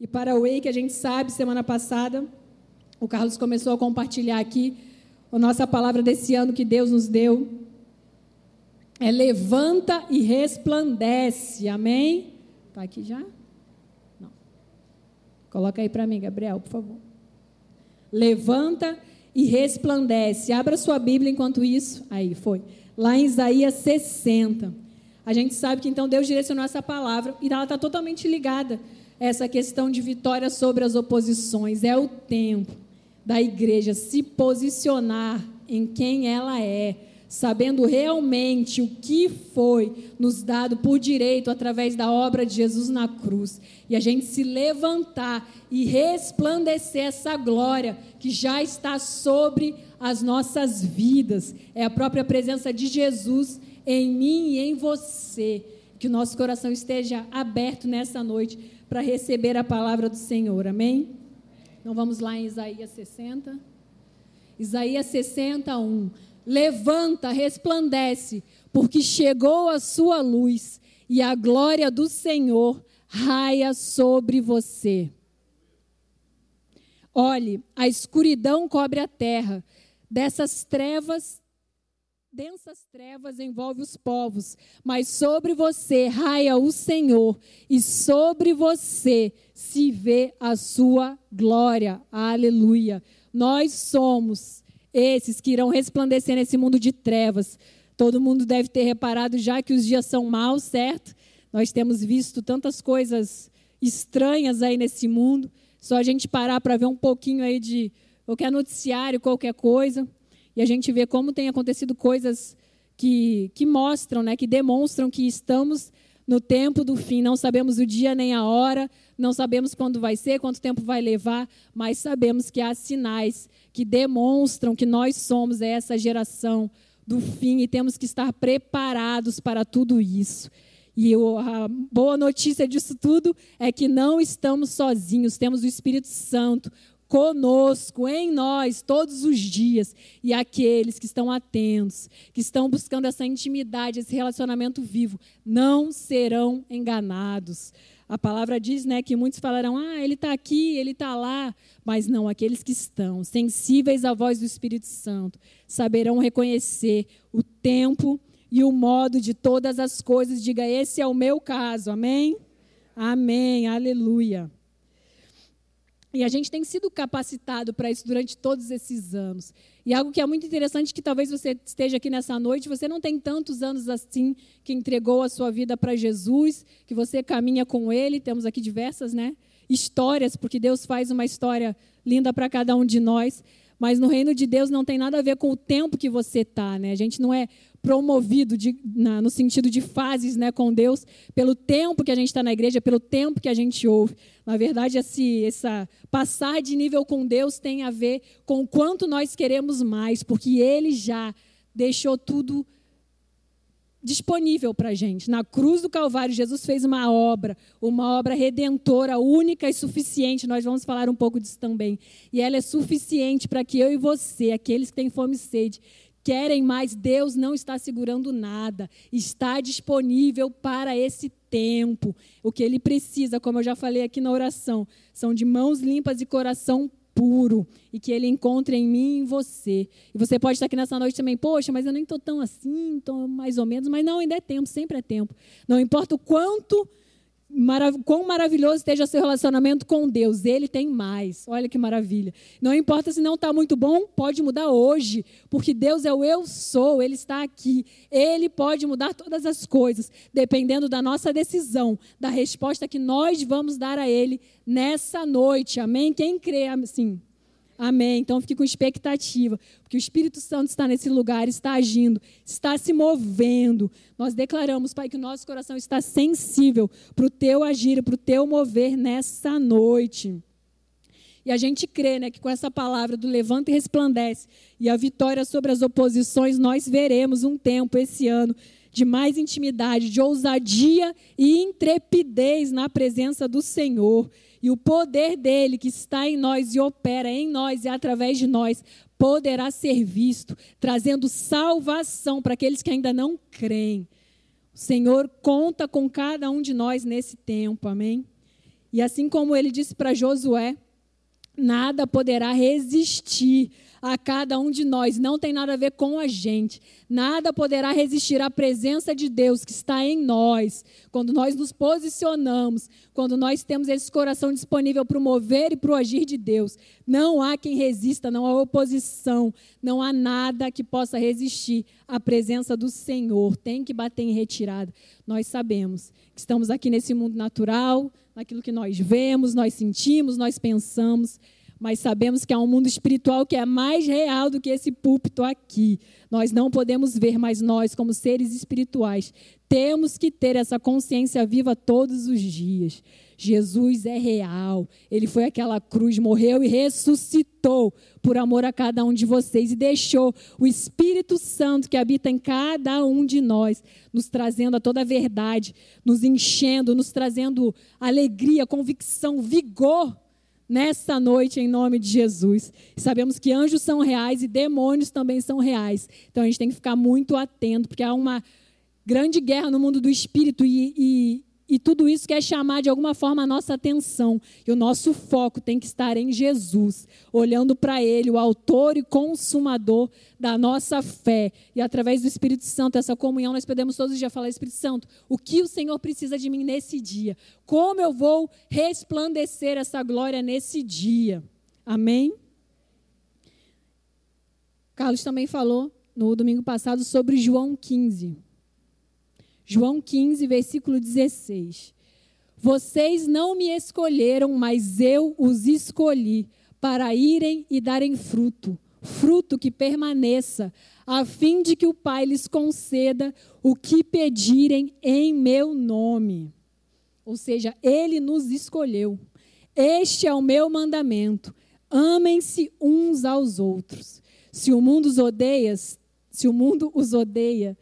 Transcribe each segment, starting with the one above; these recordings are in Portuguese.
E para o Way, que a gente sabe, semana passada, o Carlos começou a compartilhar aqui a nossa palavra desse ano que Deus nos deu. É levanta e resplandece. Amém? Está aqui já? Não. Coloca aí para mim, Gabriel, por favor. Levanta e resplandece. Abra sua Bíblia enquanto isso. Aí, foi. Lá em Isaías 60. A gente sabe que então Deus direcionou essa palavra e ela está totalmente ligada essa questão de vitória sobre as oposições. É o tempo da igreja se posicionar em quem ela é, sabendo realmente o que foi nos dado por direito através da obra de Jesus na cruz, e a gente se levantar e resplandecer essa glória que já está sobre as nossas vidas. É a própria presença de Jesus em mim e em você. Que o nosso coração esteja aberto nessa noite para receber a palavra do Senhor. Amém? Então vamos lá em Isaías 60. Isaías 61. Levanta, resplandece, porque chegou a sua luz e a glória do Senhor raia sobre você. Olhe, a escuridão cobre a terra, dessas trevas densas trevas envolve os povos, mas sobre você raia o Senhor e sobre você se vê a sua glória. Aleluia. Nós somos esses que irão resplandecer nesse mundo de trevas. Todo mundo deve ter reparado já que os dias são maus, certo? Nós temos visto tantas coisas estranhas aí nesse mundo. Só a gente parar para ver um pouquinho aí de qualquer noticiário, qualquer coisa e a gente vê como tem acontecido coisas que, que mostram, né, que demonstram que estamos no tempo do fim. Não sabemos o dia nem a hora, não sabemos quando vai ser, quanto tempo vai levar, mas sabemos que há sinais que demonstram que nós somos essa geração do fim e temos que estar preparados para tudo isso. E a boa notícia disso tudo é que não estamos sozinhos, temos o Espírito Santo, conosco, em nós, todos os dias. E aqueles que estão atentos, que estão buscando essa intimidade, esse relacionamento vivo, não serão enganados. A palavra diz né, que muitos falarão: ah, ele está aqui, ele está lá. Mas não, aqueles que estão sensíveis à voz do Espírito Santo saberão reconhecer o tempo e o modo de todas as coisas. Diga: esse é o meu caso. Amém? Amém. Aleluia. E a gente tem sido capacitado para isso durante todos esses anos. E algo que é muito interessante que talvez você esteja aqui nessa noite, você não tem tantos anos assim que entregou a sua vida para Jesus, que você caminha com ele, temos aqui diversas, né, histórias, porque Deus faz uma história linda para cada um de nós, mas no reino de Deus não tem nada a ver com o tempo que você está, né? A gente não é promovido de, na, no sentido de fases né, com Deus, pelo tempo que a gente está na igreja, pelo tempo que a gente ouve. Na verdade, esse, essa passar de nível com Deus tem a ver com o quanto nós queremos mais, porque Ele já deixou tudo disponível para a gente. Na cruz do Calvário, Jesus fez uma obra, uma obra redentora, única e suficiente. Nós vamos falar um pouco disso também. E ela é suficiente para que eu e você, aqueles que têm fome e sede, querem mais, Deus não está segurando nada. Está disponível para esse tempo. O que ele precisa, como eu já falei aqui na oração, são de mãos limpas e coração puro e que ele encontre em mim e em você. E você pode estar aqui nessa noite também, poxa, mas eu nem estou tão assim, estou mais ou menos, mas não, ainda é tempo, sempre é tempo. Não importa o quanto Marav quão maravilhoso esteja seu relacionamento com Deus, Ele tem mais. Olha que maravilha. Não importa se não está muito bom, pode mudar hoje, porque Deus é o eu sou, Ele está aqui. Ele pode mudar todas as coisas, dependendo da nossa decisão, da resposta que nós vamos dar a Ele nessa noite. Amém? Quem crê assim? Amém. Então fique com expectativa, porque o Espírito Santo está nesse lugar, está agindo, está se movendo. Nós declaramos, Pai, que o nosso coração está sensível para o teu agir, para o teu mover nessa noite. E a gente crê né, que com essa palavra do levanta e resplandece e a vitória sobre as oposições, nós veremos um tempo esse ano de mais intimidade, de ousadia e intrepidez na presença do Senhor. E o poder dele que está em nós e opera em nós e através de nós poderá ser visto, trazendo salvação para aqueles que ainda não creem. O Senhor conta com cada um de nós nesse tempo, amém? E assim como ele disse para Josué, nada poderá resistir a cada um de nós, não tem nada a ver com a gente. Nada poderá resistir à presença de Deus que está em nós, quando nós nos posicionamos, quando nós temos esse coração disponível para o mover e para o agir de Deus. Não há quem resista, não há oposição, não há nada que possa resistir à presença do Senhor. Tem que bater em retirada. Nós sabemos que estamos aqui nesse mundo natural, naquilo que nós vemos, nós sentimos, nós pensamos mas sabemos que há um mundo espiritual que é mais real do que esse púlpito aqui. Nós não podemos ver, mas nós, como seres espirituais, temos que ter essa consciência viva todos os dias. Jesus é real. Ele foi aquela cruz, morreu e ressuscitou por amor a cada um de vocês e deixou o Espírito Santo que habita em cada um de nós, nos trazendo a toda a verdade, nos enchendo, nos trazendo alegria, convicção, vigor nessa noite em nome de Jesus. Sabemos que anjos são reais e demônios também são reais. Então a gente tem que ficar muito atento, porque há uma grande guerra no mundo do espírito e, e e tudo isso quer chamar de alguma forma a nossa atenção. E o nosso foco tem que estar em Jesus, olhando para Ele, o autor e consumador da nossa fé. E através do Espírito Santo, essa comunhão, nós podemos todos os dias falar: Espírito Santo, o que o Senhor precisa de mim nesse dia? Como eu vou resplandecer essa glória nesse dia? Amém? Carlos também falou no domingo passado sobre João 15. João 15, versículo 16. Vocês não me escolheram, mas eu os escolhi para irem e darem fruto, fruto que permaneça, a fim de que o Pai lhes conceda o que pedirem em meu nome. Ou seja, ele nos escolheu. Este é o meu mandamento: amem-se uns aos outros. Se o mundo os odeia, se o mundo os odeia,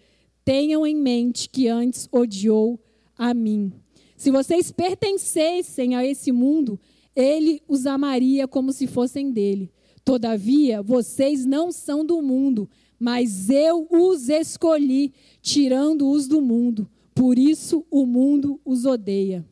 tenham em mente que antes odiou a mim. Se vocês pertencessem a esse mundo, ele os amaria como se fossem dele. Todavia, vocês não são do mundo, mas eu os escolhi, tirando-os do mundo. Por isso o mundo os odeia.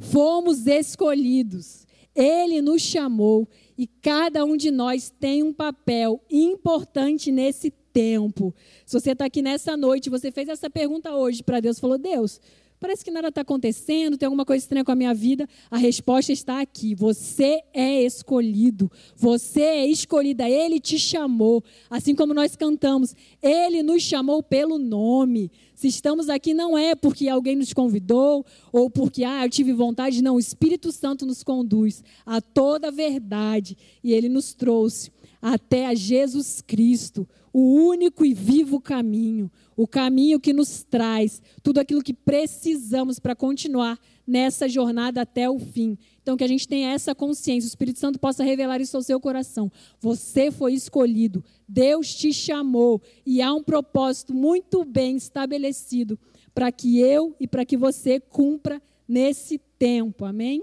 Fomos escolhidos. Ele nos chamou e cada um de nós tem um papel importante nesse tempo. Se você está aqui nessa noite, você fez essa pergunta hoje para Deus, falou: Deus, parece que nada está acontecendo, tem alguma coisa estranha com a minha vida. A resposta está aqui. Você é escolhido. Você é escolhida. Ele te chamou. Assim como nós cantamos, Ele nos chamou pelo nome. Se estamos aqui, não é porque alguém nos convidou ou porque ah, eu tive vontade. Não, o Espírito Santo nos conduz a toda a verdade. E Ele nos trouxe até a Jesus Cristo, o único e vivo caminho, o caminho que nos traz tudo aquilo que precisamos para continuar nessa jornada até o fim. Então, que a gente tenha essa consciência, o Espírito Santo possa revelar isso ao seu coração. Você foi escolhido, Deus te chamou e há um propósito muito bem estabelecido para que eu e para que você cumpra nesse tempo. Amém?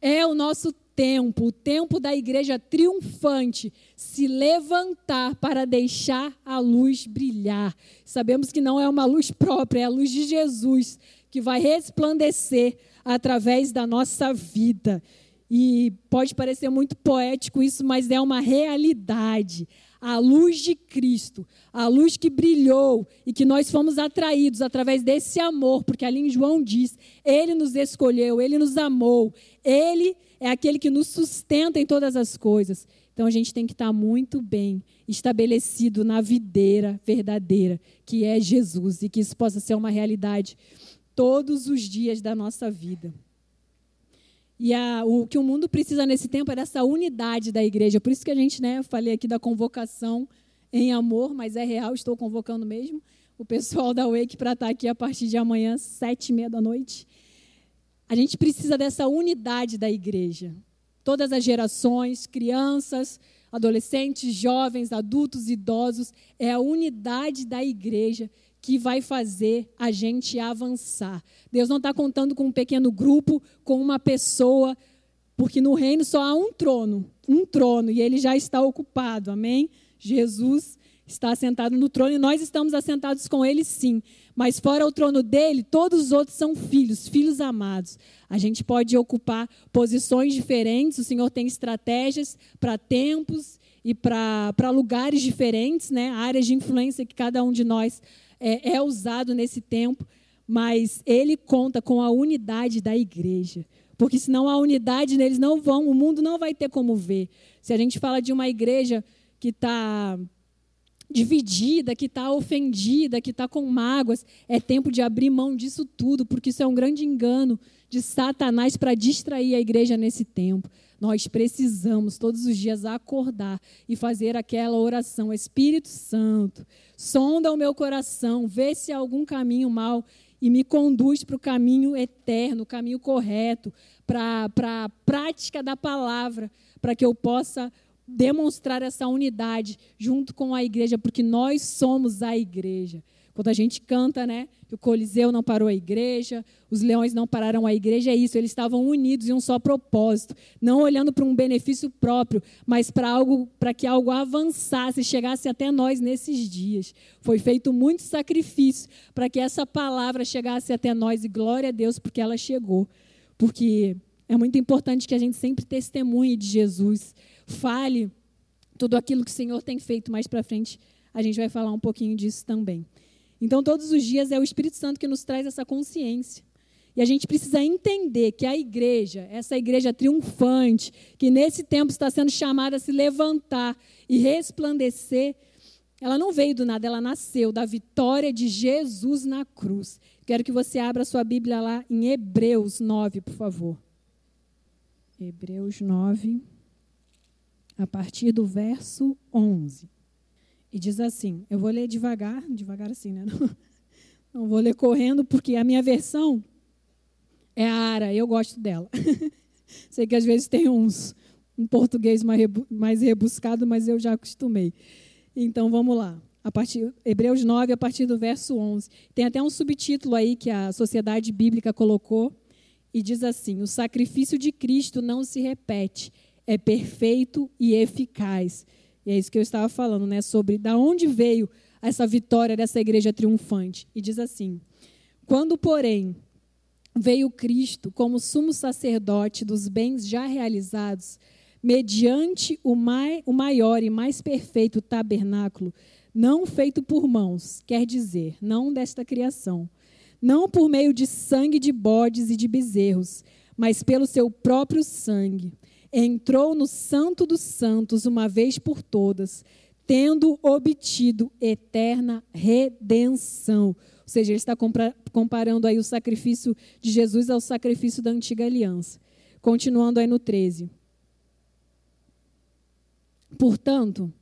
É o nosso tempo, o tempo da igreja triunfante, se levantar para deixar a luz brilhar. Sabemos que não é uma luz própria, é a luz de Jesus que vai resplandecer através da nossa vida. E pode parecer muito poético isso, mas é uma realidade. A luz de Cristo, a luz que brilhou e que nós fomos atraídos através desse amor, porque ali em João diz: Ele nos escolheu, Ele nos amou, Ele é aquele que nos sustenta em todas as coisas. Então a gente tem que estar muito bem estabelecido na videira verdadeira, que é Jesus, e que isso possa ser uma realidade todos os dias da nossa vida. E a, o que o mundo precisa nesse tempo é dessa unidade da igreja. Por isso que a gente, né, falei aqui da convocação em amor, mas é real, estou convocando mesmo o pessoal da Wake para estar aqui a partir de amanhã, sete e meia da noite. A gente precisa dessa unidade da igreja. Todas as gerações, crianças, adolescentes, jovens, adultos, idosos, é a unidade da igreja que vai fazer a gente avançar. Deus não está contando com um pequeno grupo, com uma pessoa, porque no reino só há um trono, um trono, e ele já está ocupado, amém? Jesus está assentado no trono e nós estamos assentados com ele, sim. Mas fora o trono dele, todos os outros são filhos, filhos amados. A gente pode ocupar posições diferentes, o Senhor tem estratégias para tempos e para lugares diferentes, né? áreas de influência que cada um de nós é, é usado nesse tempo, mas ele conta com a unidade da igreja. Porque senão a unidade neles não vão, o mundo não vai ter como ver. Se a gente fala de uma igreja que está dividida, que está ofendida, que está com mágoas, é tempo de abrir mão disso tudo, porque isso é um grande engano de Satanás para distrair a igreja nesse tempo. Nós precisamos todos os dias acordar e fazer aquela oração. Espírito Santo, sonda o meu coração, vê se há algum caminho mal e me conduz para o caminho eterno, o caminho correto, para a prática da palavra, para que eu possa demonstrar essa unidade junto com a igreja, porque nós somos a igreja. Quando a gente canta, né, que o Coliseu não parou a igreja, os leões não pararam a igreja, é isso, eles estavam unidos em um só propósito, não olhando para um benefício próprio, mas para algo, para que algo avançasse, chegasse até nós nesses dias. Foi feito muito sacrifício para que essa palavra chegasse até nós e glória a Deus porque ela chegou. Porque é muito importante que a gente sempre testemunhe de Jesus, fale tudo aquilo que o Senhor tem feito. Mais para frente a gente vai falar um pouquinho disso também. Então, todos os dias é o Espírito Santo que nos traz essa consciência. E a gente precisa entender que a igreja, essa igreja triunfante, que nesse tempo está sendo chamada a se levantar e resplandecer, ela não veio do nada, ela nasceu da vitória de Jesus na cruz. Quero que você abra sua Bíblia lá em Hebreus 9, por favor. Hebreus 9 a partir do verso 11. E diz assim: eu vou ler devagar, devagar assim, né? Não, não vou ler correndo, porque a minha versão é a Ara, eu gosto dela. Sei que às vezes tem uns um português mais, rebuscado, mas eu já acostumei. Então vamos lá. A partir, Hebreus 9, a partir do verso 11. Tem até um subtítulo aí que a Sociedade Bíblica colocou, e diz assim: O sacrifício de Cristo não se repete, é perfeito e eficaz. E é isso que eu estava falando, né, sobre da onde veio essa vitória dessa igreja triunfante. E diz assim: Quando, porém, veio Cristo como sumo sacerdote dos bens já realizados, mediante o, mai, o maior e mais perfeito tabernáculo, não feito por mãos, quer dizer, não desta criação, não por meio de sangue de bodes e de bezerros, mas pelo seu próprio sangue entrou no Santo dos Santos uma vez por todas, tendo obtido eterna redenção. Ou seja, ele está comparando aí o sacrifício de Jesus ao sacrifício da antiga aliança. Continuando aí no 13. Portanto,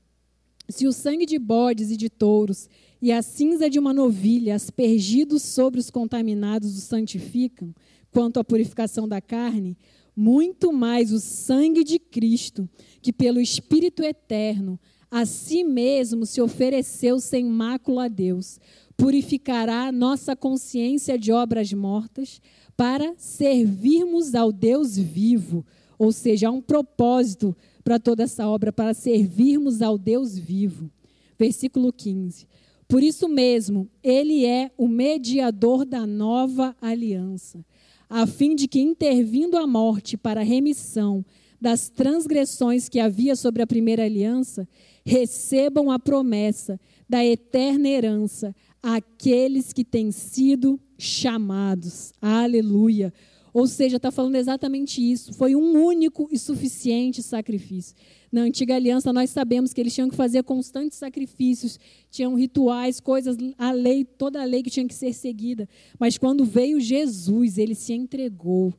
se o sangue de bodes e de touros e a cinza de uma novilha aspergidos sobre os contaminados os santificam, quanto à purificação da carne, muito mais o sangue de Cristo, que pelo Espírito eterno a si mesmo se ofereceu sem mácula a Deus, purificará nossa consciência de obras mortas para servirmos ao Deus vivo. Ou seja, há um propósito para toda essa obra, para servirmos ao Deus vivo. Versículo 15. Por isso mesmo, ele é o mediador da nova aliança a fim de que, intervindo a morte para a remissão das transgressões que havia sobre a primeira aliança, recebam a promessa da eterna herança aqueles que têm sido chamados. Aleluia. Ou seja, está falando exatamente isso. Foi um único e suficiente sacrifício. Na antiga aliança, nós sabemos que eles tinham que fazer constantes sacrifícios, tinham rituais, coisas, a lei, toda a lei que tinha que ser seguida. Mas quando veio Jesus, ele se entregou.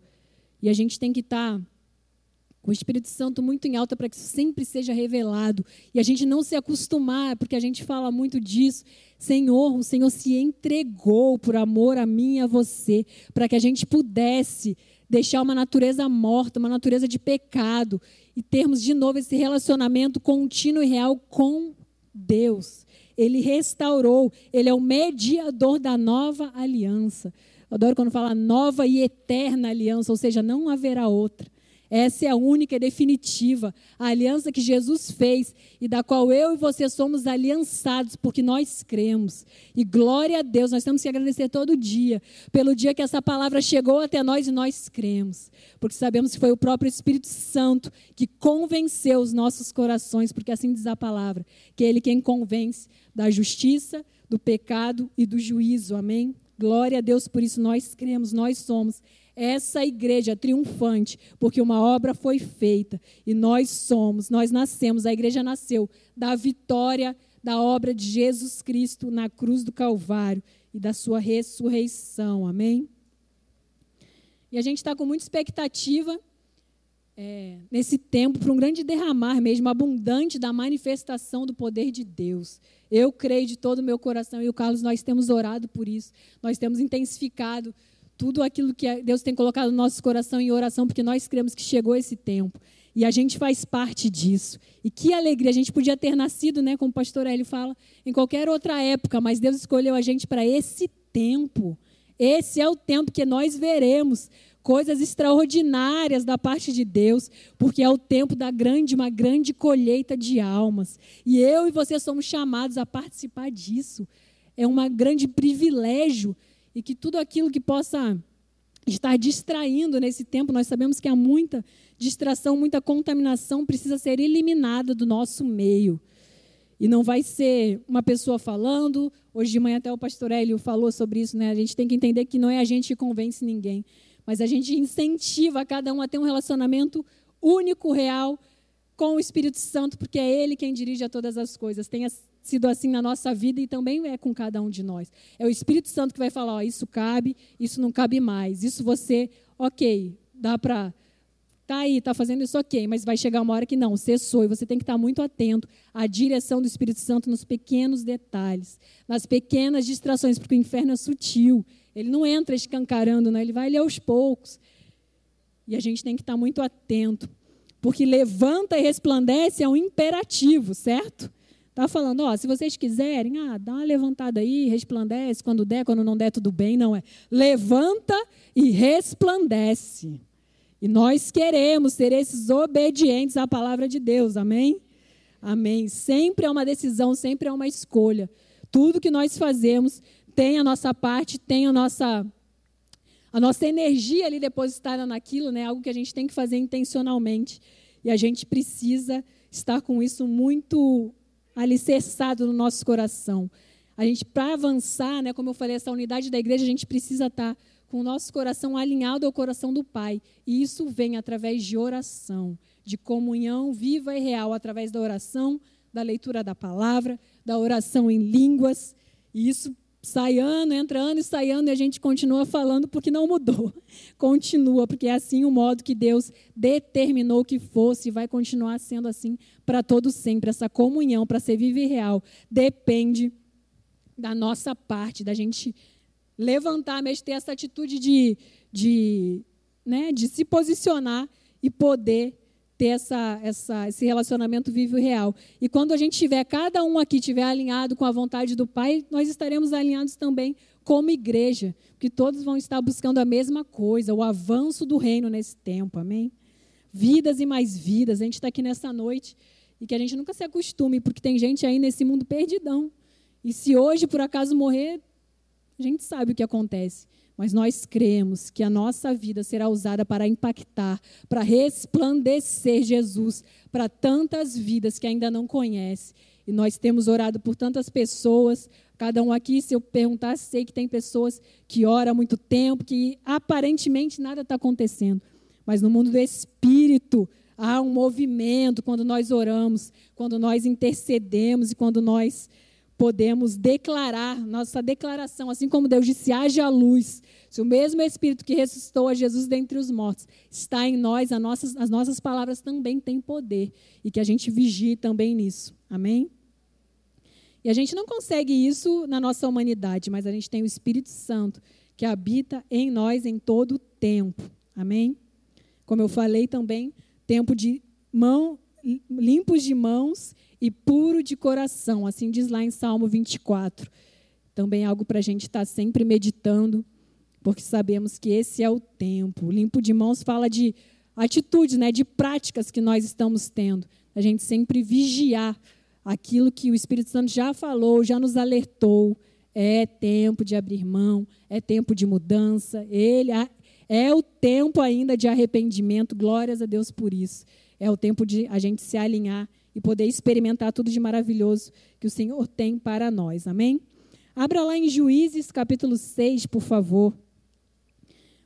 E a gente tem que estar tá com o Espírito Santo muito em alta para que isso sempre seja revelado. E a gente não se acostumar, porque a gente fala muito disso. Senhor, o Senhor se entregou por amor a mim e a você, para que a gente pudesse deixar uma natureza morta, uma natureza de pecado, e termos de novo esse relacionamento contínuo e real com Deus. Ele restaurou, ele é o mediador da nova aliança. Eu adoro quando fala nova e eterna aliança, ou seja, não haverá outra. Essa é a única e definitiva, a aliança que Jesus fez e da qual eu e você somos aliançados, porque nós cremos. E glória a Deus, nós temos que agradecer todo dia pelo dia que essa palavra chegou até nós e nós cremos, porque sabemos que foi o próprio Espírito Santo que convenceu os nossos corações, porque assim diz a palavra, que é Ele quem convence da justiça, do pecado e do juízo. Amém? Glória a Deus, por isso nós cremos, nós somos essa igreja triunfante, porque uma obra foi feita e nós somos, nós nascemos, a igreja nasceu da vitória da obra de Jesus Cristo na cruz do Calvário e da sua ressurreição. Amém? E a gente está com muita expectativa é, nesse tempo para um grande derramar mesmo, abundante da manifestação do poder de Deus. Eu creio de todo o meu coração, e o Carlos, nós temos orado por isso, nós temos intensificado tudo aquilo que Deus tem colocado no nosso coração em oração, porque nós cremos que chegou esse tempo. E a gente faz parte disso. E que alegria! A gente podia ter nascido, né, como o pastor Hélio fala, em qualquer outra época, mas Deus escolheu a gente para esse tempo. Esse é o tempo que nós veremos coisas extraordinárias da parte de Deus, porque é o tempo da grande, uma grande colheita de almas. E eu e você somos chamados a participar disso. É um grande privilégio e que tudo aquilo que possa estar distraindo nesse tempo, nós sabemos que há muita distração, muita contaminação precisa ser eliminada do nosso meio. E não vai ser uma pessoa falando. Hoje de manhã até o pastor Hélio falou sobre isso, né? A gente tem que entender que não é a gente que convence ninguém, mas a gente incentiva cada um a ter um relacionamento único, real com o Espírito Santo, porque é ele quem dirige a todas as coisas. Tenha sido assim na nossa vida e também é com cada um de nós. É o Espírito Santo que vai falar: ó, isso cabe, isso não cabe mais. Isso você, ok, dá para. Tá aí, tá fazendo isso ok, mas vai chegar uma hora que não, cessou. E você tem que estar muito atento à direção do Espírito Santo nos pequenos detalhes, nas pequenas distrações, porque o inferno é sutil. Ele não entra escancarando, não, ele vai ali aos poucos. E a gente tem que estar muito atento, porque levanta e resplandece é um imperativo, certo? Está falando, ó, se vocês quiserem, ah, dá uma levantada aí, resplandece, quando der, quando não der, tudo bem, não é. Levanta e resplandece. E nós queremos ser esses obedientes à palavra de Deus, amém? Amém. Sempre é uma decisão, sempre é uma escolha. Tudo que nós fazemos tem a nossa parte, tem a nossa a nossa energia ali depositada naquilo, né? Algo que a gente tem que fazer intencionalmente. E a gente precisa estar com isso muito alicerçado no nosso coração. A gente, para avançar, né, como eu falei, essa unidade da igreja, a gente precisa estar tá com o nosso coração alinhado ao coração do Pai. E isso vem através de oração, de comunhão viva e real, através da oração, da leitura da palavra, da oração em línguas. E isso sai ano, entra ano e sai e a gente continua falando porque não mudou. Continua, porque é assim o modo que Deus determinou que fosse e vai continuar sendo assim para todo sempre. Essa comunhão, para ser viva e real, depende da nossa parte, da gente levantar, mas ter essa atitude de, de, né, de se posicionar e poder ter essa, essa, esse relacionamento vivo e real. E quando a gente tiver, cada um aqui tiver alinhado com a vontade do Pai, nós estaremos alinhados também como igreja, que todos vão estar buscando a mesma coisa, o avanço do reino nesse tempo, amém? Vidas e mais vidas. A gente está aqui nessa noite e que a gente nunca se acostume, porque tem gente aí nesse mundo perdidão. E se hoje, por acaso, morrer, a gente sabe o que acontece mas nós cremos que a nossa vida será usada para impactar, para resplandecer Jesus para tantas vidas que ainda não conhecem. E nós temos orado por tantas pessoas, cada um aqui, se eu perguntar, sei que tem pessoas que oram há muito tempo, que aparentemente nada está acontecendo. Mas no mundo do Espírito há um movimento quando nós oramos, quando nós intercedemos e quando nós podemos declarar, nossa declaração, assim como Deus disse: haja luz. Se o mesmo Espírito que ressuscitou a Jesus dentre os mortos está em nós, as nossas, as nossas palavras também têm poder. E que a gente vigie também nisso. Amém? E a gente não consegue isso na nossa humanidade, mas a gente tem o Espírito Santo que habita em nós em todo o tempo. Amém? Como eu falei também, tempo de mão, limpos de mãos e puro de coração, assim diz lá em Salmo 24. Também algo para a gente estar tá sempre meditando, porque sabemos que esse é o tempo. Limpo de mãos fala de atitudes, né, de práticas que nós estamos tendo. A gente sempre vigiar aquilo que o Espírito Santo já falou, já nos alertou. É tempo de abrir mão, é tempo de mudança. Ele é o tempo ainda de arrependimento. Glórias a Deus por isso. É o tempo de a gente se alinhar e poder experimentar tudo de maravilhoso que o Senhor tem para nós. Amém? Abra lá em Juízes, capítulo 6, por favor.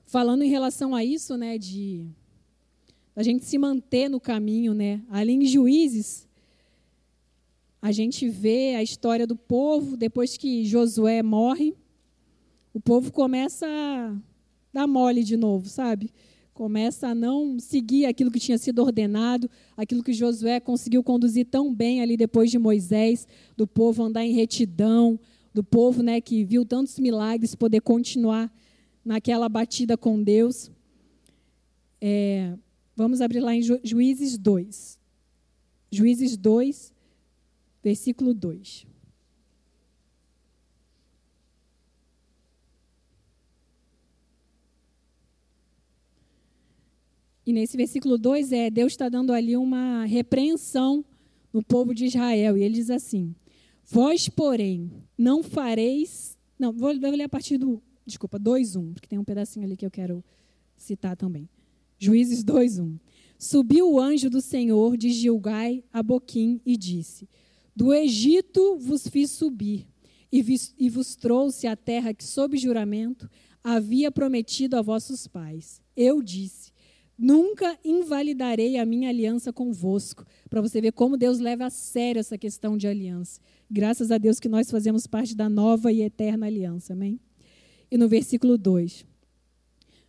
Falando em relação a isso, né, de a gente se manter no caminho, né? Ali em Juízes, a gente vê a história do povo, depois que Josué morre, o povo começa a dar mole de novo, sabe? Começa a não seguir aquilo que tinha sido ordenado, aquilo que Josué conseguiu conduzir tão bem ali depois de Moisés, do povo andar em retidão, do povo né, que viu tantos milagres poder continuar naquela batida com Deus. É, vamos abrir lá em Ju, Juízes 2. Juízes 2, versículo 2. E nesse versículo 2 é Deus está dando ali uma repreensão no povo de Israel. E ele diz assim: Vós, porém, não fareis. Não, vou, vou ler a partir do. Desculpa, 2.1, porque tem um pedacinho ali que eu quero citar também. Juízes 2.1. Subiu o anjo do Senhor de Gilgai a Boquim e disse: Do Egito vos fiz subir e, e vos trouxe a terra que, sob juramento, havia prometido a vossos pais. Eu disse: Nunca invalidarei a minha aliança convosco. Para você ver como Deus leva a sério essa questão de aliança. Graças a Deus que nós fazemos parte da nova e eterna aliança. Amém? E no versículo 2.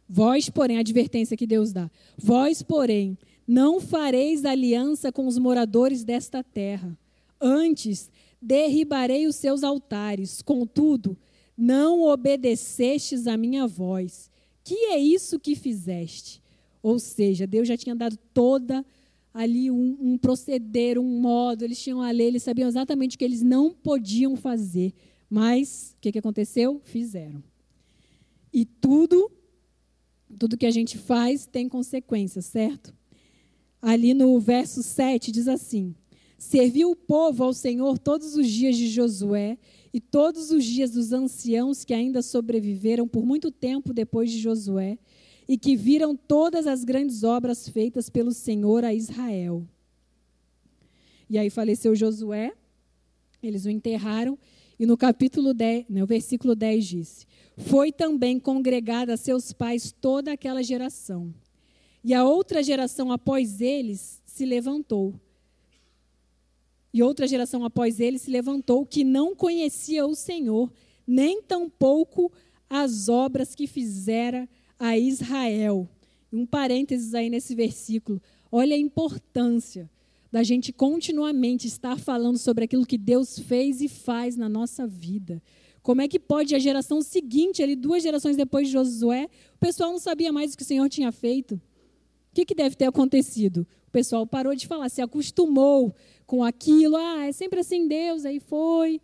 Vós, porém, a advertência que Deus dá. Vós, porém, não fareis aliança com os moradores desta terra. Antes, derribarei os seus altares. Contudo, não obedecestes a minha voz. Que é isso que fizeste? Ou seja, Deus já tinha dado toda ali um, um, proceder, um modo, eles tinham a lei, eles sabiam exatamente o que eles não podiam fazer. Mas o que, que aconteceu? Fizeram. E tudo, tudo que a gente faz tem consequências, certo? Ali no verso 7 diz assim: Serviu o povo ao Senhor todos os dias de Josué e todos os dias dos anciãos que ainda sobreviveram por muito tempo depois de Josué e que viram todas as grandes obras feitas pelo Senhor a Israel. E aí faleceu Josué, eles o enterraram, e no capítulo 10, no versículo 10 disse: Foi também congregada a seus pais toda aquela geração. E a outra geração após eles se levantou. E outra geração após eles se levantou que não conhecia o Senhor, nem tampouco as obras que fizera a Israel. Um parênteses aí nesse versículo. Olha a importância da gente continuamente estar falando sobre aquilo que Deus fez e faz na nossa vida. Como é que pode a geração seguinte, ali duas gerações depois de Josué, o pessoal não sabia mais o que o Senhor tinha feito? O que, que deve ter acontecido? O pessoal parou de falar, se acostumou com aquilo, ah, é sempre assim Deus, aí foi,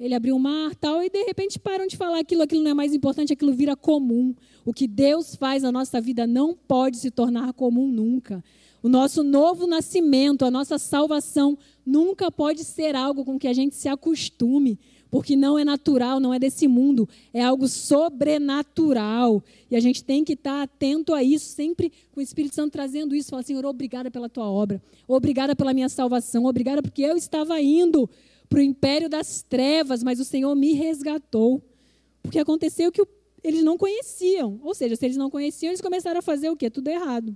ele abriu o mar, tal, e de repente param de falar aquilo, aquilo não é mais importante, aquilo vira comum. O que Deus faz na nossa vida não pode se tornar comum nunca. O nosso novo nascimento, a nossa salvação, nunca pode ser algo com que a gente se acostume, porque não é natural, não é desse mundo, é algo sobrenatural. E a gente tem que estar atento a isso, sempre com o Espírito Santo trazendo isso. Falar, Senhor, obrigada pela tua obra, obrigada pela minha salvação, obrigada porque eu estava indo para o império das trevas, mas o Senhor me resgatou. Porque aconteceu que eles não conheciam. Ou seja, se eles não conheciam, eles começaram a fazer o quê? Tudo errado.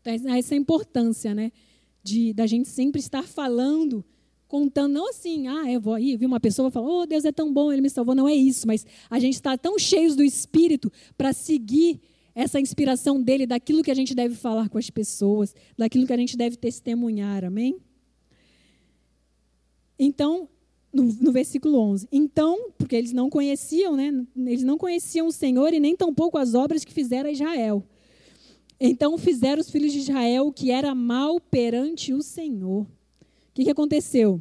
Então, essa é a importância, né? De, da gente sempre estar falando, contando, não assim, ah, eu vou aí, vi uma pessoa falar, oh, Deus é tão bom, Ele me salvou. Não é isso, mas a gente está tão cheios do Espírito para seguir essa inspiração dele, daquilo que a gente deve falar com as pessoas, daquilo que a gente deve testemunhar, amém? Então, no, no, versículo 11. Então, porque eles não conheciam, né? Eles não conheciam o Senhor e nem tampouco as obras que fizeram a Israel. Então fizeram os filhos de Israel o que era mal perante o Senhor. O que, que aconteceu?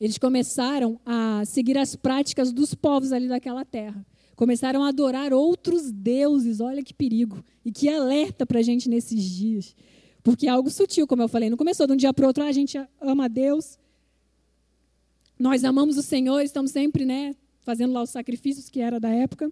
Eles começaram a seguir as práticas dos povos ali daquela terra. Começaram a adorar outros deuses. Olha que perigo. E que alerta para a gente nesses dias. Porque é algo sutil, como eu falei. Não começou de um dia para o outro, ah, a gente ama Deus. Nós amamos o Senhor, estamos sempre né, fazendo lá os sacrifícios que era da época.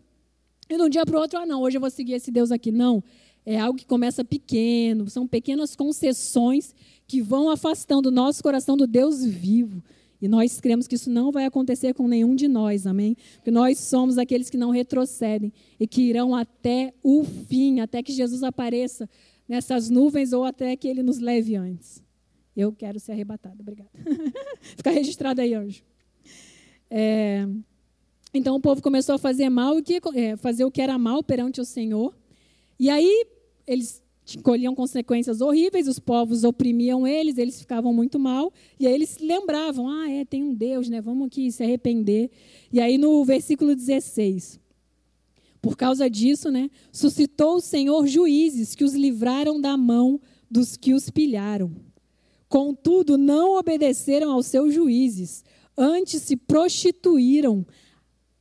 E de um dia para o outro, ah, não, hoje eu vou seguir esse Deus aqui. Não. É algo que começa pequeno, são pequenas concessões que vão afastando o nosso coração do Deus vivo. E nós cremos que isso não vai acontecer com nenhum de nós, amém? Porque nós somos aqueles que não retrocedem e que irão até o fim, até que Jesus apareça nessas nuvens ou até que ele nos leve antes. Eu quero ser arrebatado, obrigada. Fica registrado aí, anjo. É, então o povo começou a fazer mal, é, fazer o que era mal perante o Senhor. E aí eles colhiam consequências horríveis, os povos oprimiam eles, eles ficavam muito mal, e aí eles lembravam, ah, é, tem um Deus, né? Vamos aqui se arrepender. E aí no versículo 16, por causa disso, né, suscitou o Senhor juízes que os livraram da mão dos que os pilharam. Contudo, não obedeceram aos seus juízes, antes se prostituíram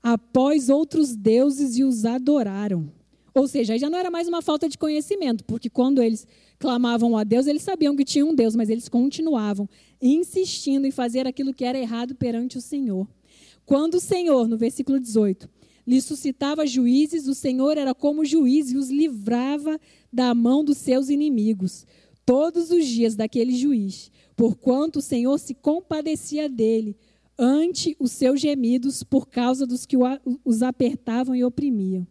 após outros deuses e os adoraram. Ou seja, aí já não era mais uma falta de conhecimento, porque quando eles clamavam a Deus, eles sabiam que tinha um Deus, mas eles continuavam insistindo em fazer aquilo que era errado perante o Senhor. Quando o Senhor, no versículo 18, lhe suscitava juízes, o Senhor era como juiz e os livrava da mão dos seus inimigos, todos os dias daquele juiz, porquanto o Senhor se compadecia dele, ante os seus gemidos por causa dos que os apertavam e oprimiam.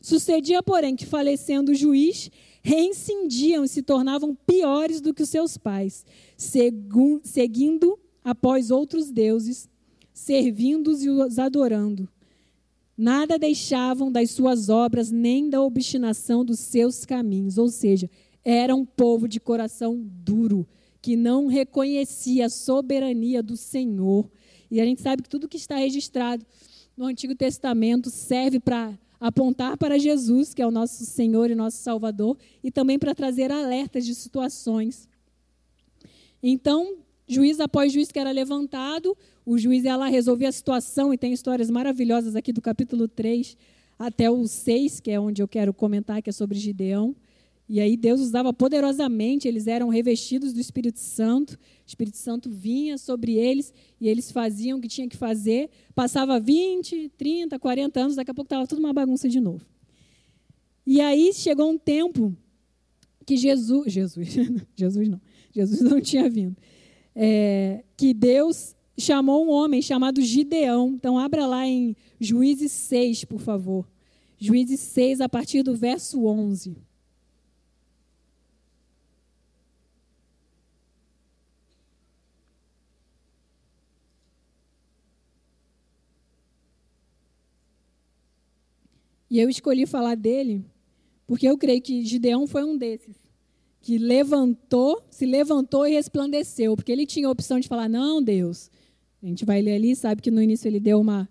Sucedia, porém, que falecendo o juiz, reincindiam e se tornavam piores do que os seus pais, seguindo após outros deuses, servindo-os e os adorando. Nada deixavam das suas obras, nem da obstinação dos seus caminhos. Ou seja, era um povo de coração duro, que não reconhecia a soberania do Senhor. E a gente sabe que tudo que está registrado no Antigo Testamento serve para apontar para Jesus, que é o nosso Senhor e nosso Salvador, e também para trazer alertas de situações. Então, juiz após juiz que era levantado, o juiz ia lá resolver a situação, e tem histórias maravilhosas aqui do capítulo 3 até o 6, que é onde eu quero comentar, que é sobre Gideão. E aí Deus usava poderosamente, eles eram revestidos do Espírito Santo, o Espírito Santo vinha sobre eles e eles faziam o que tinha que fazer. Passava 20, 30, 40 anos, daqui a pouco estava tudo uma bagunça de novo. E aí chegou um tempo que Jesus, Jesus, Jesus não, Jesus não tinha vindo, é, que Deus chamou um homem chamado Gideão. Então abra lá em Juízes 6, por favor. Juízes 6, a partir do verso 11. E eu escolhi falar dele porque eu creio que Gideão foi um desses que levantou, se levantou e resplandeceu, porque ele tinha a opção de falar: "Não, Deus". A gente vai ler ali, sabe que no início ele deu uma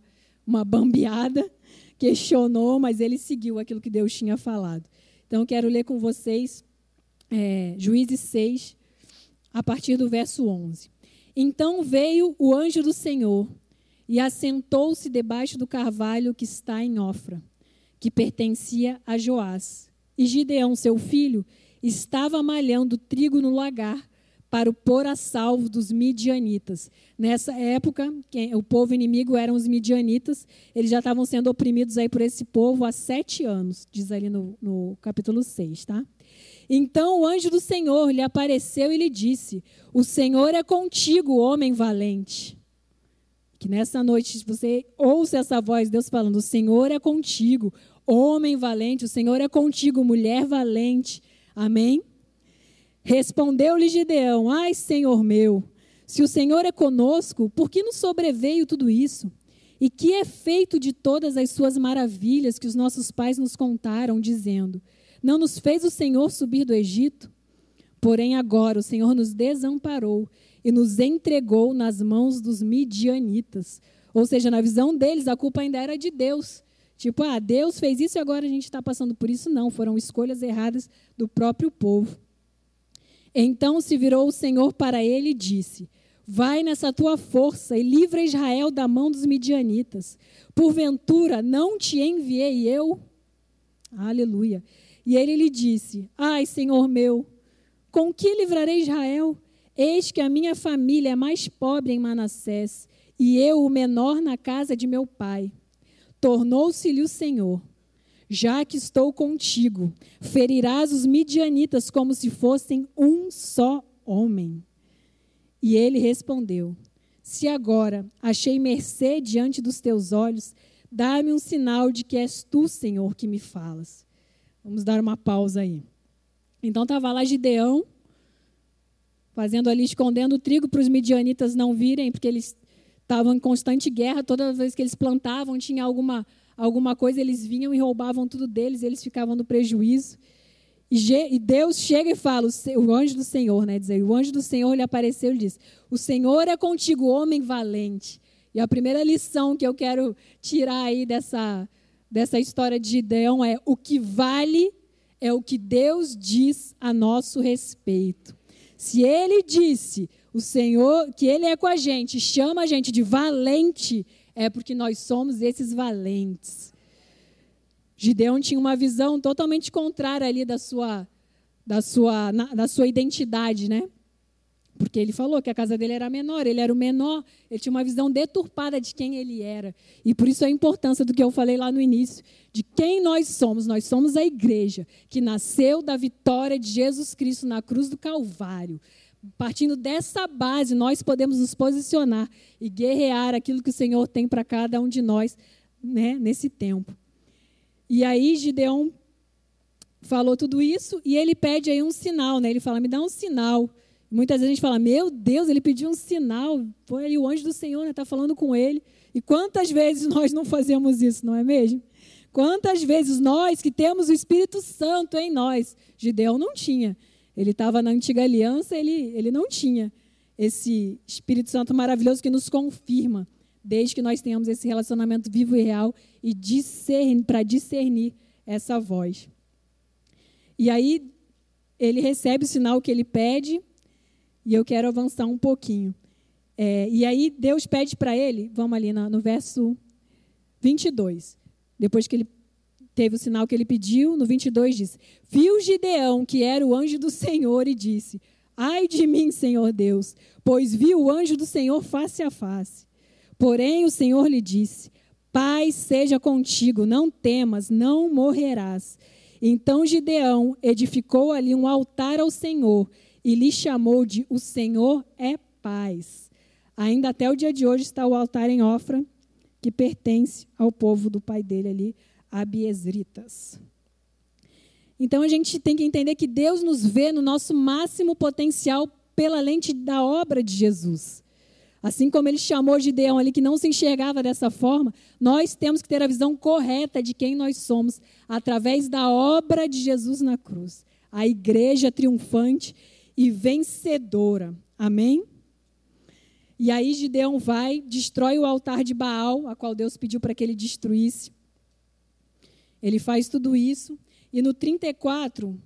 uma bambeada, questionou, mas ele seguiu aquilo que Deus tinha falado. Então, quero ler com vocês é, Juízes 6, a partir do verso 11. Então veio o anjo do Senhor e assentou-se debaixo do carvalho que está em Ofra que pertencia a Joás. E Gideão, seu filho, estava malhando trigo no lagar para o pôr a salvo dos midianitas. Nessa época, quem, o povo inimigo eram os midianitas, eles já estavam sendo oprimidos aí por esse povo há sete anos, diz ali no, no capítulo 6, tá? Então o anjo do Senhor lhe apareceu e lhe disse: O Senhor é contigo, homem valente. Que nessa noite você ouça essa voz de Deus falando: O Senhor é contigo, Homem valente, o Senhor é contigo, mulher valente. Amém? Respondeu-lhe Gideão: Ai, Senhor meu, se o Senhor é conosco, por que nos sobreveio tudo isso? E que é feito de todas as suas maravilhas que os nossos pais nos contaram, dizendo: Não nos fez o Senhor subir do Egito? Porém, agora o Senhor nos desamparou e nos entregou nas mãos dos midianitas. Ou seja, na visão deles, a culpa ainda era de Deus. Tipo, ah, Deus fez isso e agora a gente está passando por isso. Não, foram escolhas erradas do próprio povo. Então se virou o Senhor para ele e disse: Vai nessa tua força e livra Israel da mão dos midianitas. Porventura não te enviei eu? Aleluia. E ele lhe disse: Ai, Senhor meu, com que livrarei Israel? Eis que a minha família é mais pobre em Manassés, e eu o menor na casa de meu pai. Tornou-se-lhe o Senhor: Já que estou contigo, ferirás os midianitas como se fossem um só homem. E ele respondeu: Se agora achei mercê diante dos teus olhos, dá-me um sinal de que és tu, Senhor, que me falas. Vamos dar uma pausa aí. Então estava lá Gideão, fazendo ali, escondendo o trigo para os midianitas não virem, porque eles estavam em constante guerra. Toda vez que eles plantavam, tinha alguma, alguma coisa, eles vinham e roubavam tudo deles, eles ficavam no prejuízo. E Deus chega e fala, o anjo do Senhor, né? Dizer, o anjo do Senhor lhe apareceu e disse: O Senhor é contigo, homem valente. E a primeira lição que eu quero tirar aí dessa, dessa história de Gideão é: o que vale é o que Deus diz a nosso respeito. Se ele disse, o Senhor, que ele é com a gente, chama a gente de valente, é porque nós somos esses valentes. Gideão tinha uma visão totalmente contrária ali da sua, da sua, na, da sua identidade, né? Porque ele falou que a casa dele era menor, ele era o menor, ele tinha uma visão deturpada de quem ele era. E por isso a importância do que eu falei lá no início, de quem nós somos. Nós somos a igreja que nasceu da vitória de Jesus Cristo na cruz do Calvário. Partindo dessa base, nós podemos nos posicionar e guerrear aquilo que o Senhor tem para cada um de nós né, nesse tempo. E aí Gideão falou tudo isso e ele pede aí um sinal, né? Ele fala: "Me dá um sinal". Muitas vezes a gente fala: "Meu Deus, ele pediu um sinal". Foi aí o anjo do Senhor, né, tá falando com ele. E quantas vezes nós não fazemos isso, não é mesmo? Quantas vezes nós que temos o Espírito Santo em nós, Gideão não tinha. Ele estava na antiga aliança, ele, ele não tinha esse Espírito Santo maravilhoso que nos confirma desde que nós tenhamos esse relacionamento vivo e real e discernir, para discernir essa voz. E aí ele recebe o sinal que ele pede e eu quero avançar um pouquinho. É, e aí Deus pede para ele, vamos ali no, no verso 22, depois que ele teve o sinal que ele pediu, no 22 diz: Viu Gideão, que era o anjo do Senhor, e disse: Ai de mim, Senhor Deus, pois vi o anjo do Senhor face a face. Porém, o Senhor lhe disse: Paz seja contigo, não temas, não morrerás. Então Gideão edificou ali um altar ao Senhor e lhe chamou de O Senhor é Paz. Ainda até o dia de hoje está o altar em Ofra, que pertence ao povo do pai dele ali, Abiesritas. Então a gente tem que entender que Deus nos vê no nosso máximo potencial pela lente da obra de Jesus. Assim como ele chamou Gideão ali, que não se enxergava dessa forma, nós temos que ter a visão correta de quem nós somos, através da obra de Jesus na cruz. A igreja triunfante e vencedora. Amém? E aí Gideão vai, destrói o altar de Baal, a qual Deus pediu para que ele destruísse. Ele faz tudo isso. E no 34,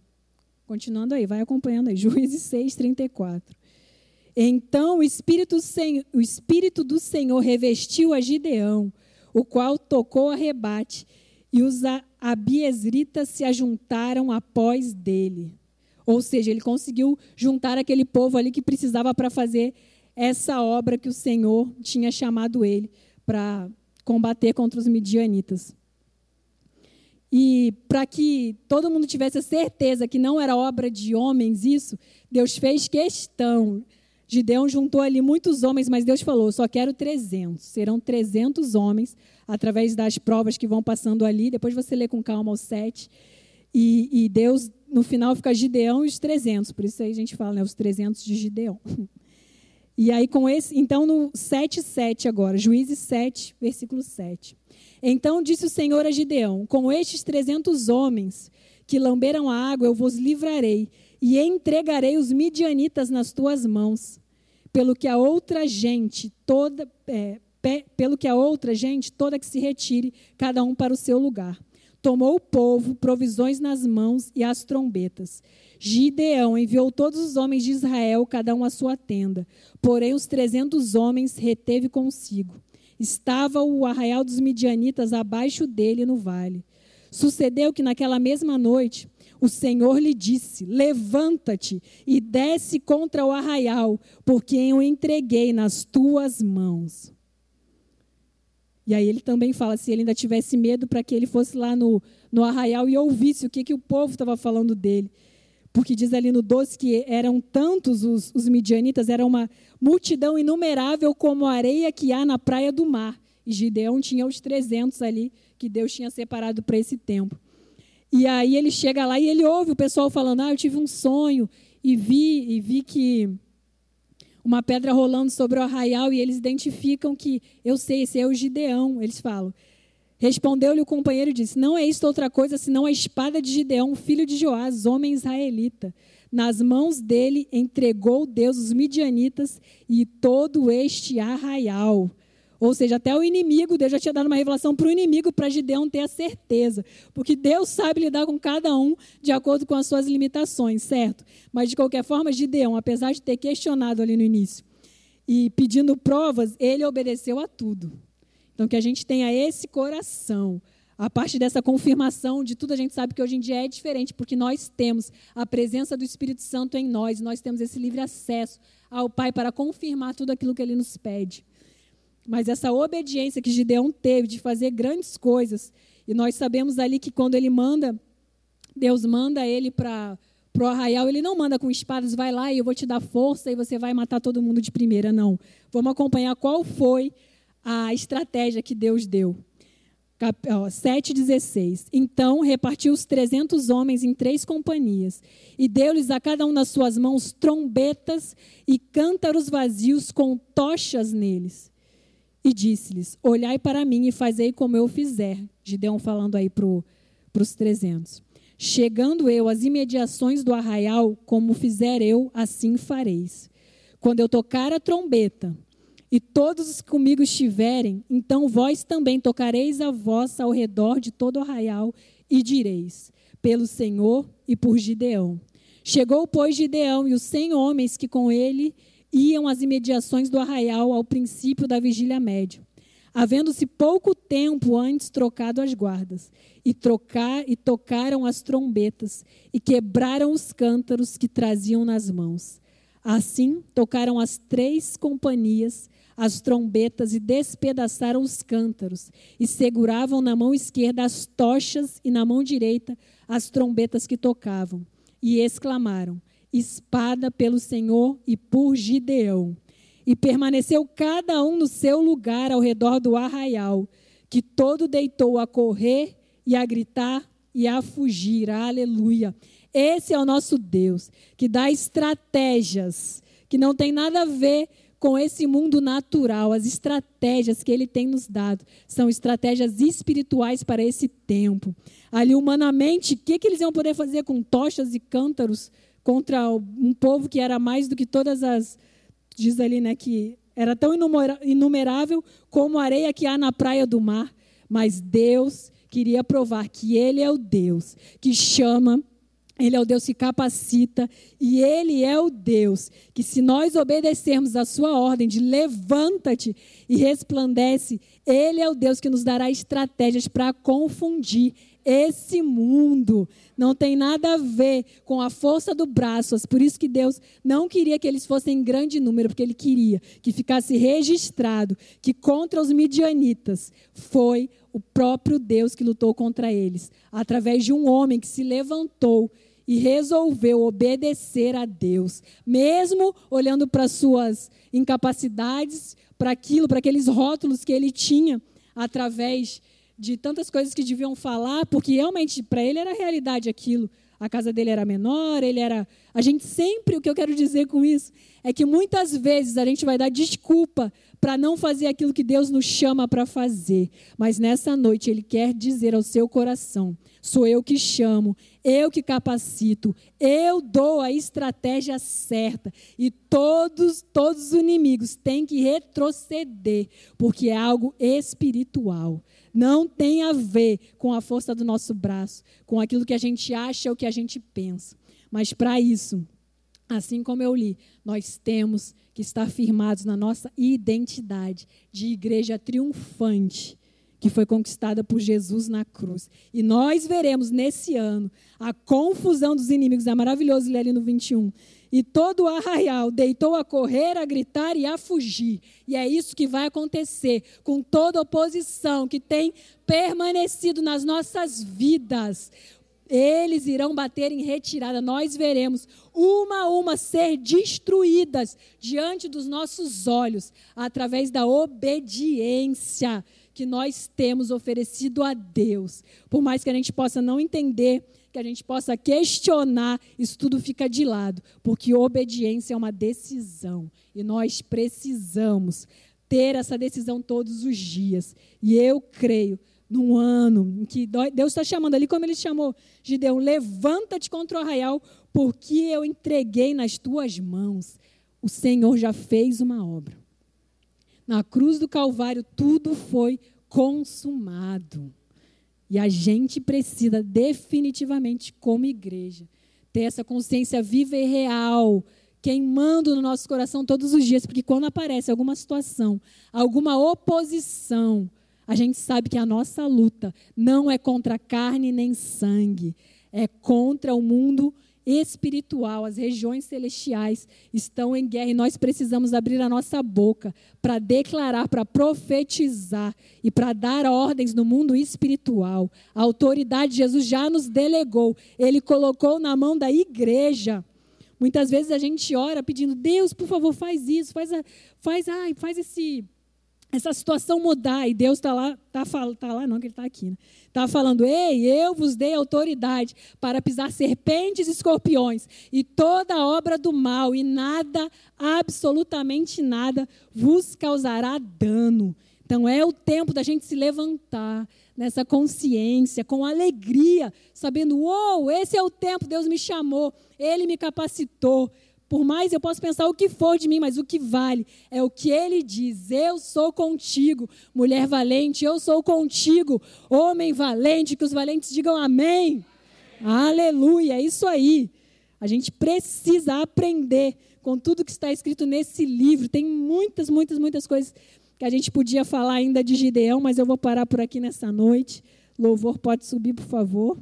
continuando aí, vai acompanhando aí, Juízes 6, 34. Então o Espírito, o Espírito do Senhor revestiu a Gideão, o qual tocou a rebate, e os abiesritas se ajuntaram após dele. Ou seja, ele conseguiu juntar aquele povo ali que precisava para fazer essa obra que o Senhor tinha chamado ele para combater contra os midianitas. E para que todo mundo tivesse a certeza que não era obra de homens isso, Deus fez questão Gideão juntou ali muitos homens, mas Deus falou: só quero 300. Serão 300 homens, através das provas que vão passando ali. Depois você lê com calma o 7. E, e, Deus, no final, fica Gideão e os 300. Por isso aí a gente fala, né, os 300 de Gideão. E aí, com esse. Então, no 7, 7 agora, Juízes 7, versículo 7. Então disse o Senhor a Gideão: Com estes 300 homens que lamberam a água, eu vos livrarei e entregarei os midianitas nas tuas mãos, pelo que a outra gente toda, é, pe, pelo que a outra gente toda que se retire, cada um para o seu lugar. Tomou o povo provisões nas mãos e as trombetas. Gideão enviou todos os homens de Israel, cada um à sua tenda. Porém, os trezentos homens reteve consigo. Estava o arraial dos midianitas abaixo dele no vale. Sucedeu que naquela mesma noite o Senhor lhe disse: Levanta-te e desce contra o arraial, porque eu entreguei nas tuas mãos. E aí ele também fala se ele ainda tivesse medo para que ele fosse lá no, no arraial e ouvisse o que, que o povo estava falando dele. Porque diz ali no 12 que eram tantos os, os midianitas, era uma multidão inumerável como a areia que há na praia do mar. E Gideão tinha os 300 ali que Deus tinha separado para esse tempo. E aí ele chega lá e ele ouve o pessoal falando: "Ah, eu tive um sonho e vi e vi que uma pedra rolando sobre o arraial e eles identificam que eu sei, esse é o Gideão", eles falam. Respondeu-lhe o companheiro e disse: Não é isto outra coisa senão a espada de Gideão, filho de Joás, homem israelita. Nas mãos dele entregou Deus os midianitas e todo este arraial. Ou seja, até o inimigo, Deus já tinha dado uma revelação para o inimigo, para Gideão ter a certeza. Porque Deus sabe lidar com cada um de acordo com as suas limitações, certo? Mas, de qualquer forma, Gideão, apesar de ter questionado ali no início e pedindo provas, ele obedeceu a tudo. Então, que a gente tenha esse coração. A parte dessa confirmação de tudo, a gente sabe que hoje em dia é diferente, porque nós temos a presença do Espírito Santo em nós, nós temos esse livre acesso ao Pai para confirmar tudo aquilo que ele nos pede. Mas essa obediência que Gideão teve de fazer grandes coisas, e nós sabemos ali que quando ele manda, Deus manda ele para o arraial, ele não manda com espadas, vai lá e eu vou te dar força e você vai matar todo mundo de primeira, não. Vamos acompanhar qual foi a estratégia que Deus deu. 7,16. Então repartiu os trezentos homens em três companhias, e deu-lhes a cada um nas suas mãos trombetas e cântaros vazios com tochas neles. E disse-lhes: Olhai para mim e fazei como eu fizer. Gideão falando aí para os trezentos. Chegando eu às imediações do arraial, como fizer eu, assim fareis. Quando eu tocar a trombeta, e todos os que comigo estiverem, então vós também tocareis a voz ao redor de todo o arraial e direis: pelo Senhor e por Gideão. Chegou, pois, Gideão e os cem homens que com ele iam às imediações do arraial ao princípio da vigília média, havendo-se pouco tempo antes trocado as guardas, e trocar e tocaram as trombetas e quebraram os cântaros que traziam nas mãos. Assim tocaram as três companhias as trombetas e despedaçaram os cântaros, e seguravam na mão esquerda as tochas e na mão direita as trombetas que tocavam. E exclamaram: Espada pelo Senhor e por Gideão. E permaneceu cada um no seu lugar ao redor do arraial, que todo deitou a correr e a gritar e a fugir. Aleluia. Esse é o nosso Deus, que dá estratégias que não tem nada a ver com esse mundo natural, as estratégias que ele tem nos dado são estratégias espirituais para esse tempo. Ali, humanamente, o que, que eles iam poder fazer com tochas e cântaros contra um povo que era mais do que todas as. Diz ali, né, que era tão inumerável como a areia que há na praia do mar. Mas Deus queria provar que Ele é o Deus que chama ele é o Deus que capacita e Ele é o Deus que, se nós obedecermos a Sua ordem de levanta-te e resplandece, Ele é o Deus que nos dará estratégias para confundir esse mundo. Não tem nada a ver com a força do braço. Por isso que Deus não queria que eles fossem em grande número, porque Ele queria que ficasse registrado que contra os midianitas foi o próprio Deus que lutou contra eles, através de um homem que se levantou e resolveu obedecer a Deus, mesmo olhando para suas incapacidades, para aquilo, para aqueles rótulos que ele tinha através de tantas coisas que deviam falar, porque realmente para ele era realidade aquilo. A casa dele era menor, ele era. A gente sempre, o que eu quero dizer com isso, é que muitas vezes a gente vai dar desculpa para não fazer aquilo que Deus nos chama para fazer. Mas nessa noite Ele quer dizer ao seu coração: sou eu que chamo, eu que capacito, eu dou a estratégia certa. E todos, todos os inimigos têm que retroceder, porque é algo espiritual. Não tem a ver com a força do nosso braço, com aquilo que a gente acha ou que a gente pensa Mas para isso, assim como eu li, nós temos que estar firmados na nossa identidade de igreja triunfante que foi conquistada por Jesus na cruz. E nós veremos nesse ano a confusão dos inimigos. É maravilhoso ler ali no 21. E todo o arraial deitou a correr, a gritar e a fugir. E é isso que vai acontecer com toda oposição que tem permanecido nas nossas vidas. Eles irão bater em retirada. Nós veremos uma a uma ser destruídas diante dos nossos olhos, através da obediência que nós temos oferecido a Deus. Por mais que a gente possa não entender, que a gente possa questionar, isso tudo fica de lado, porque obediência é uma decisão e nós precisamos ter essa decisão todos os dias. E eu creio num ano em que Deus está chamando ali, como ele chamou Gideão, levanta-te contra o arraial, porque eu entreguei nas tuas mãos. O Senhor já fez uma obra. Na cruz do Calvário, tudo foi consumado. E a gente precisa definitivamente, como igreja, ter essa consciência viva e real, queimando no nosso coração todos os dias, porque quando aparece alguma situação, alguma oposição, a gente sabe que a nossa luta não é contra carne nem sangue, é contra o mundo espiritual, as regiões celestiais estão em guerra e nós precisamos abrir a nossa boca para declarar, para profetizar e para dar ordens no mundo espiritual. A autoridade Jesus já nos delegou, ele colocou na mão da igreja. Muitas vezes a gente ora pedindo, Deus, por favor, faz isso, faz, a, faz, ai, faz esse essa situação mudar e Deus está lá, está tá lá não, que Ele está aqui, né? Está falando, ei, eu vos dei autoridade para pisar serpentes e escorpiões e toda obra do mal e nada, absolutamente nada, vos causará dano. Então é o tempo da gente se levantar nessa consciência, com alegria, sabendo, uou, esse é o tempo, Deus me chamou, Ele me capacitou, por mais eu posso pensar o que for de mim, mas o que vale é o que ele diz. Eu sou contigo, mulher valente, eu sou contigo, homem valente, que os valentes digam amém. Aleluia, é isso aí. A gente precisa aprender com tudo que está escrito nesse livro. Tem muitas, muitas, muitas coisas que a gente podia falar ainda de Gideão, mas eu vou parar por aqui nessa noite. Louvor pode subir, por favor.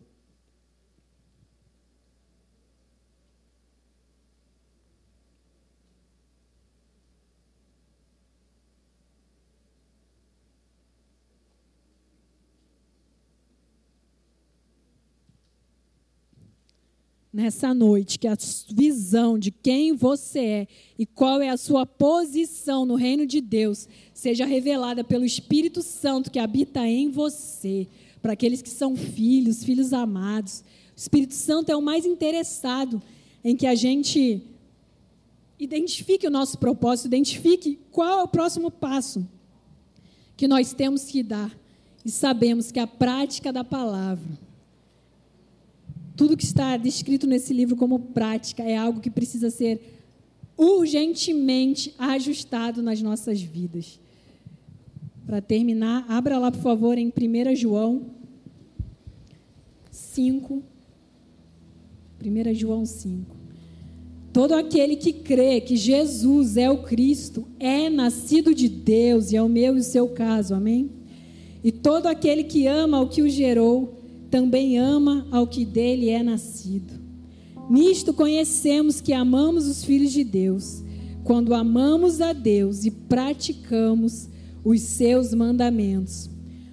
Nessa noite que a visão de quem você é e qual é a sua posição no reino de Deus seja revelada pelo Espírito Santo que habita em você, para aqueles que são filhos, filhos amados. O Espírito Santo é o mais interessado em que a gente identifique o nosso propósito, identifique qual é o próximo passo que nós temos que dar. E sabemos que a prática da palavra tudo que está descrito nesse livro como prática é algo que precisa ser urgentemente ajustado nas nossas vidas. Para terminar, abra lá, por favor, em 1 João 5. 1 João 5. Todo aquele que crê que Jesus é o Cristo é nascido de Deus, e é o meu e o seu caso, amém? E todo aquele que ama o que o gerou também ama ao que dele é nascido. Nisto conhecemos que amamos os filhos de Deus, quando amamos a Deus e praticamos os seus mandamentos.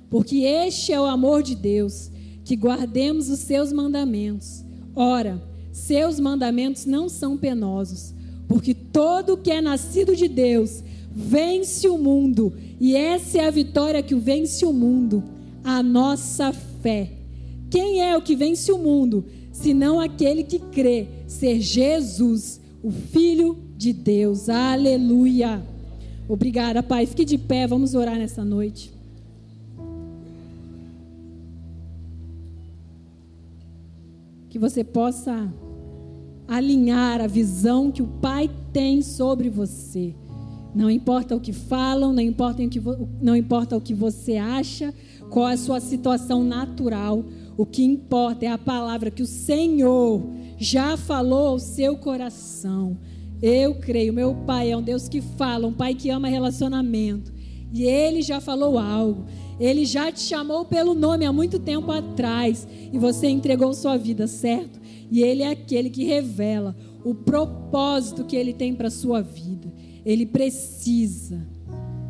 Porque este é o amor de Deus, que guardemos os seus mandamentos. Ora, seus mandamentos não são penosos, porque todo que é nascido de Deus vence o mundo, e essa é a vitória que vence o mundo, a nossa fé. Quem é o que vence o mundo, senão aquele que crê ser Jesus, o Filho de Deus? Aleluia. Obrigada, Pai. Fique de pé, vamos orar nessa noite. Que você possa alinhar a visão que o Pai tem sobre você. Não importa o que falam, não importa o que, não importa o que você acha, qual é a sua situação natural. O que importa é a palavra que o Senhor já falou ao seu coração. Eu creio, meu pai é um Deus que fala, um pai que ama relacionamento. E ele já falou algo. Ele já te chamou pelo nome há muito tempo atrás e você entregou sua vida, certo? E ele é aquele que revela o propósito que ele tem para sua vida. Ele precisa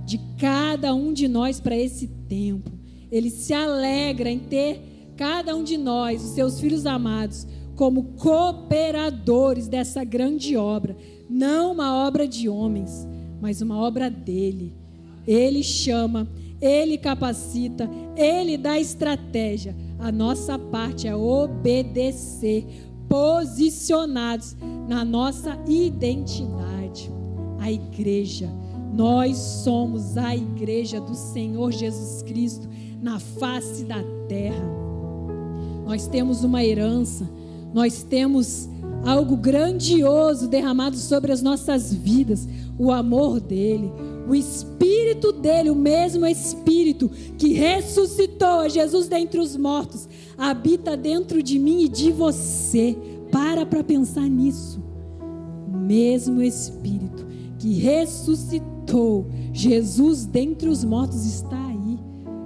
de cada um de nós para esse tempo. Ele se alegra em ter cada um de nós, os seus filhos amados, como cooperadores dessa grande obra, não uma obra de homens, mas uma obra dele. Ele chama ele capacita, Ele dá estratégia. A nossa parte é obedecer, posicionados na nossa identidade. A igreja, nós somos a igreja do Senhor Jesus Cristo na face da terra. Nós temos uma herança, nós temos algo grandioso derramado sobre as nossas vidas, o amor dele o Espírito dele, o mesmo Espírito que ressuscitou a Jesus dentre os mortos, habita dentro de mim e de você. Para para pensar nisso. O mesmo Espírito que ressuscitou Jesus dentre os mortos está aí.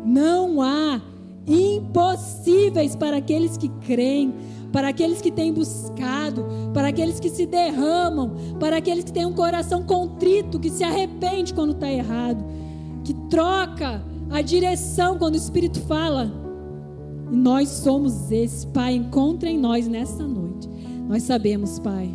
Não há impossíveis para aqueles que creem para aqueles que têm buscado, para aqueles que se derramam, para aqueles que têm um coração contrito, que se arrepende quando está errado, que troca a direção quando o Espírito fala. E nós somos esse, Pai, encontra em nós nessa noite. Nós sabemos, Pai,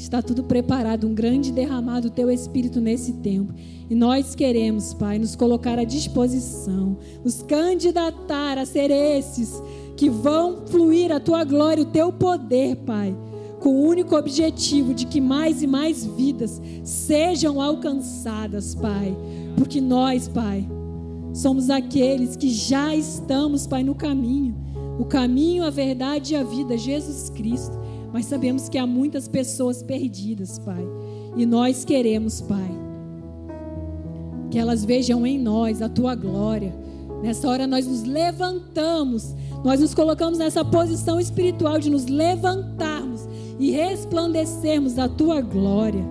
está tudo preparado, um grande derramado do Teu Espírito nesse tempo. E nós queremos, Pai, nos colocar à disposição, nos candidatar a ser esses que vão fluir a tua glória, o teu poder, Pai, com o único objetivo de que mais e mais vidas sejam alcançadas, Pai. Porque nós, Pai, somos aqueles que já estamos, Pai, no caminho. O caminho, a verdade e a vida, Jesus Cristo. Mas sabemos que há muitas pessoas perdidas, Pai. E nós queremos, Pai, que elas vejam em nós a tua glória. Nessa hora nós nos levantamos nós nos colocamos nessa posição espiritual de nos levantarmos e resplandecermos a tua glória.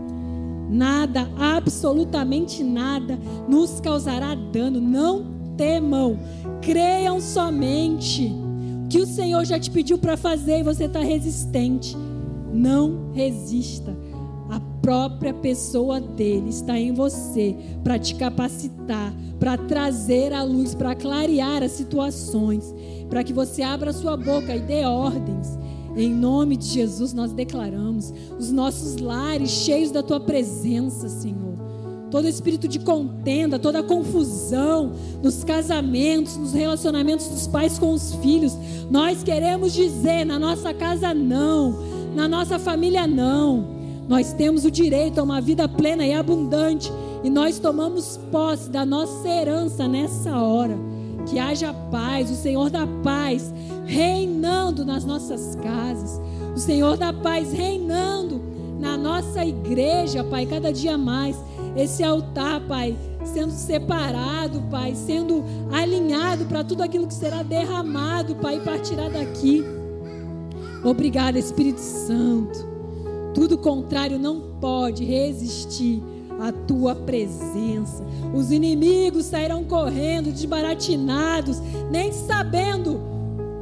Nada, absolutamente nada, nos causará dano. Não temam, creiam somente que o Senhor já te pediu para fazer e você está resistente. Não resista. A própria pessoa dele está em você para te capacitar, para trazer a luz, para clarear as situações para que você abra sua boca e dê ordens. Em nome de Jesus, nós declaramos os nossos lares cheios da tua presença, Senhor. Todo espírito de contenda, toda confusão nos casamentos, nos relacionamentos dos pais com os filhos, nós queremos dizer: na nossa casa não, na nossa família não. Nós temos o direito a uma vida plena e abundante, e nós tomamos posse da nossa herança nessa hora que haja paz, o Senhor da paz reinando nas nossas casas, o Senhor da paz reinando na nossa igreja, Pai, cada dia mais. Esse altar, Pai, sendo separado, Pai, sendo alinhado para tudo aquilo que será derramado, Pai, e partirá daqui. Obrigada, Espírito Santo. Tudo contrário não pode resistir a tua presença. Os inimigos sairão correndo, desbaratinados, nem sabendo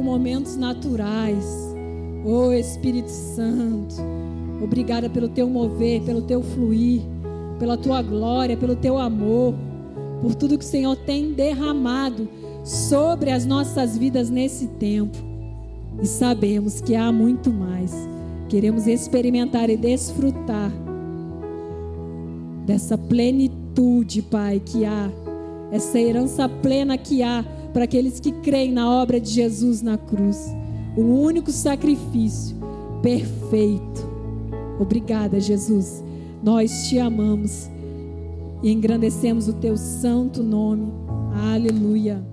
com momentos naturais. Oh Espírito Santo, obrigada pelo teu mover, pelo teu fluir, pela tua glória, pelo teu amor, por tudo que o Senhor tem derramado sobre as nossas vidas nesse tempo. E sabemos que há muito mais. Queremos experimentar e desfrutar dessa plenitude Pai, que há, essa herança plena que há para aqueles que creem na obra de Jesus na cruz. O único sacrifício perfeito. Obrigada, Jesus. Nós te amamos e engrandecemos o teu santo nome. Aleluia.